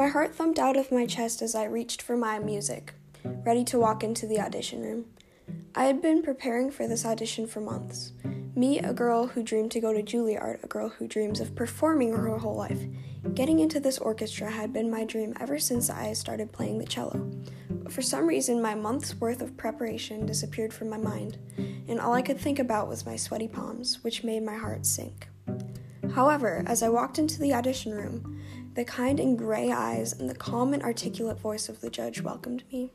My heart thumped out of my chest as I reached for my music, ready to walk into the audition room. I had been preparing for this audition for months. Me, a girl who dreamed to go to Juilliard, a girl who dreams of performing her whole life. Getting into this orchestra had been my dream ever since I started playing the cello. But for some reason, my month's worth of preparation disappeared from my mind, and all I could think about was my sweaty palms, which made my heart sink. However, as I walked into the audition room, the kind and gray eyes and the calm and articulate voice of the judge welcomed me.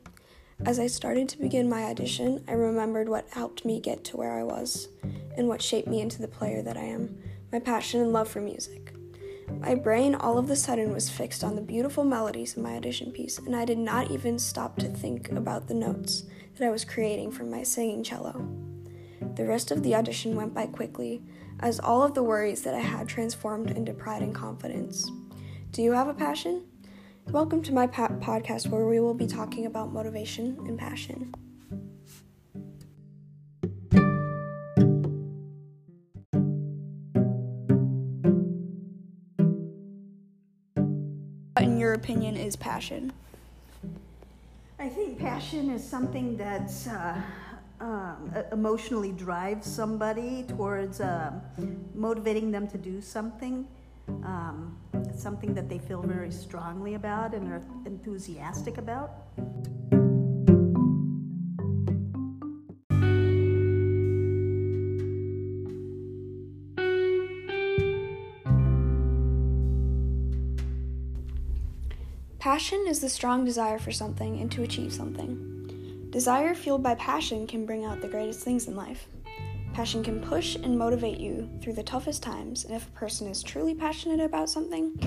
As I started to begin my audition, I remembered what helped me get to where I was and what shaped me into the player that I am my passion and love for music. My brain all of a sudden was fixed on the beautiful melodies of my audition piece, and I did not even stop to think about the notes that I was creating from my singing cello. The rest of the audition went by quickly, as all of the worries that I had transformed into pride and confidence. Do you have a passion? Welcome to my pa- podcast where we will be talking about motivation and passion. What, in your opinion, is passion? I think passion is something that's uh, um, emotionally drives somebody towards um, motivating them to do something, um, something that they feel very strongly about and are enthusiastic about. Passion is the strong desire for something and to achieve something. Desire fueled by passion can bring out the greatest things in life. Passion can push and motivate you through the toughest times, and if a person is truly passionate about something,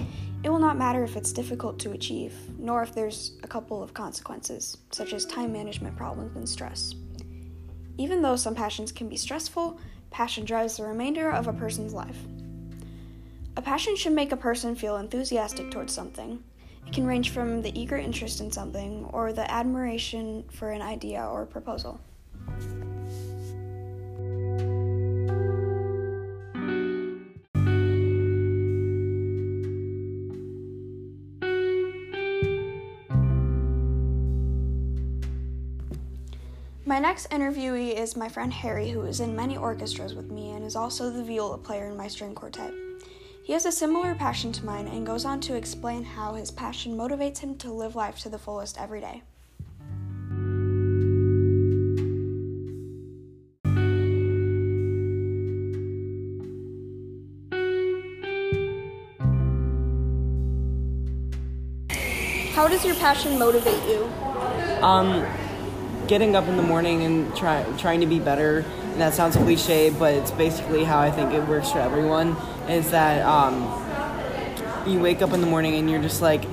it will not matter if it's difficult to achieve, nor if there's a couple of consequences, such as time management problems and stress. Even though some passions can be stressful, passion drives the remainder of a person's life. A passion should make a person feel enthusiastic towards something. It can range from the eager interest in something or the admiration for an idea or proposal. My next interviewee is my friend Harry, who is in many orchestras with me and is also the viola player in my string quartet. He has a similar passion to mine and goes on to explain how his passion motivates him to live life to the fullest every day. How does your passion motivate you? Um, getting up in the morning and try, trying to be better. And that sounds cliche, but it's basically how I think it works for everyone. Is that um, you wake up in the morning and you're just like,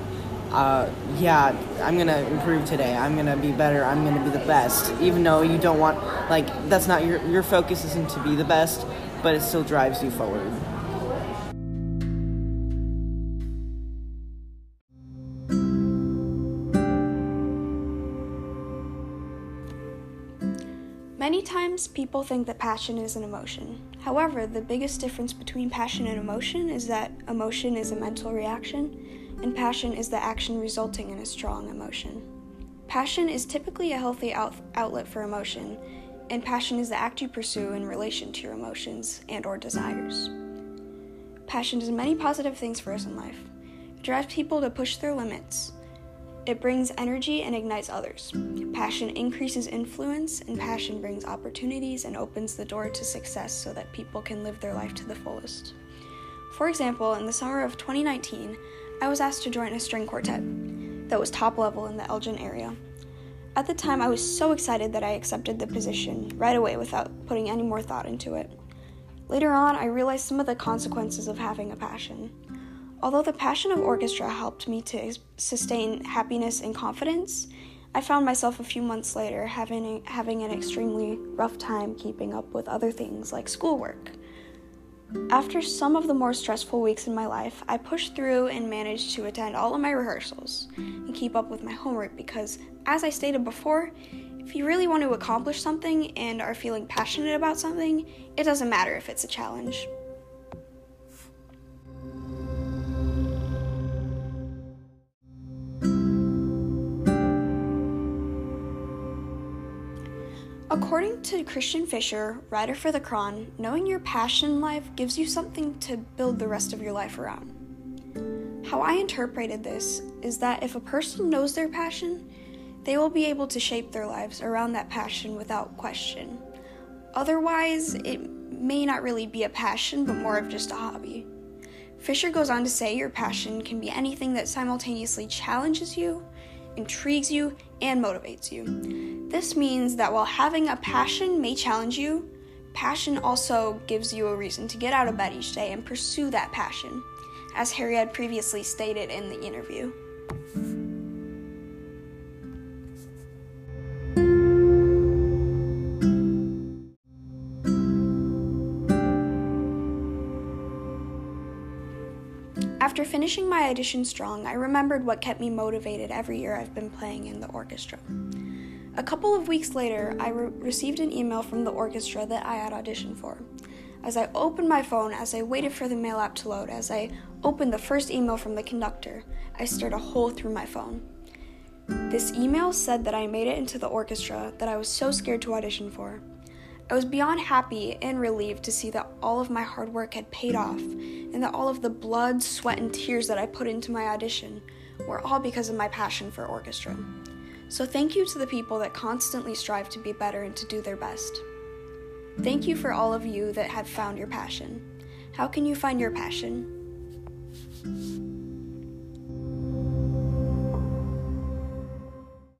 uh, yeah, I'm gonna improve today. I'm gonna be better. I'm gonna be the best. Even though you don't want, like, that's not your your focus isn't to be the best, but it still drives you forward. Many times people think that passion is an emotion. However, the biggest difference between passion and emotion is that emotion is a mental reaction, and passion is the action resulting in a strong emotion. Passion is typically a healthy out- outlet for emotion, and passion is the act you pursue in relation to your emotions and or desires. Passion does many positive things for us in life. It drives people to push their limits. It brings energy and ignites others. Passion increases influence, and passion brings opportunities and opens the door to success so that people can live their life to the fullest. For example, in the summer of 2019, I was asked to join a string quartet that was top level in the Elgin area. At the time, I was so excited that I accepted the position right away without putting any more thought into it. Later on, I realized some of the consequences of having a passion. Although the passion of orchestra helped me to sustain happiness and confidence, I found myself a few months later having, having an extremely rough time keeping up with other things like schoolwork. After some of the more stressful weeks in my life, I pushed through and managed to attend all of my rehearsals and keep up with my homework because, as I stated before, if you really want to accomplish something and are feeling passionate about something, it doesn't matter if it's a challenge. According to Christian Fischer, writer for The Chron, knowing your passion in life gives you something to build the rest of your life around. How I interpreted this is that if a person knows their passion, they will be able to shape their lives around that passion without question. Otherwise, it may not really be a passion, but more of just a hobby. Fischer goes on to say your passion can be anything that simultaneously challenges you, intrigues you, and motivates you. This means that while having a passion may challenge you, passion also gives you a reason to get out of bed each day and pursue that passion as Harry had previously stated in the interview. After finishing my audition strong, I remembered what kept me motivated every year I've been playing in the orchestra. A couple of weeks later, I re- received an email from the orchestra that I had auditioned for. As I opened my phone, as I waited for the mail app to load, as I opened the first email from the conductor, I stared a hole through my phone. This email said that I made it into the orchestra that I was so scared to audition for. I was beyond happy and relieved to see that all of my hard work had paid off, and that all of the blood, sweat, and tears that I put into my audition were all because of my passion for orchestra. So, thank you to the people that constantly strive to be better and to do their best. Thank you for all of you that have found your passion. How can you find your passion?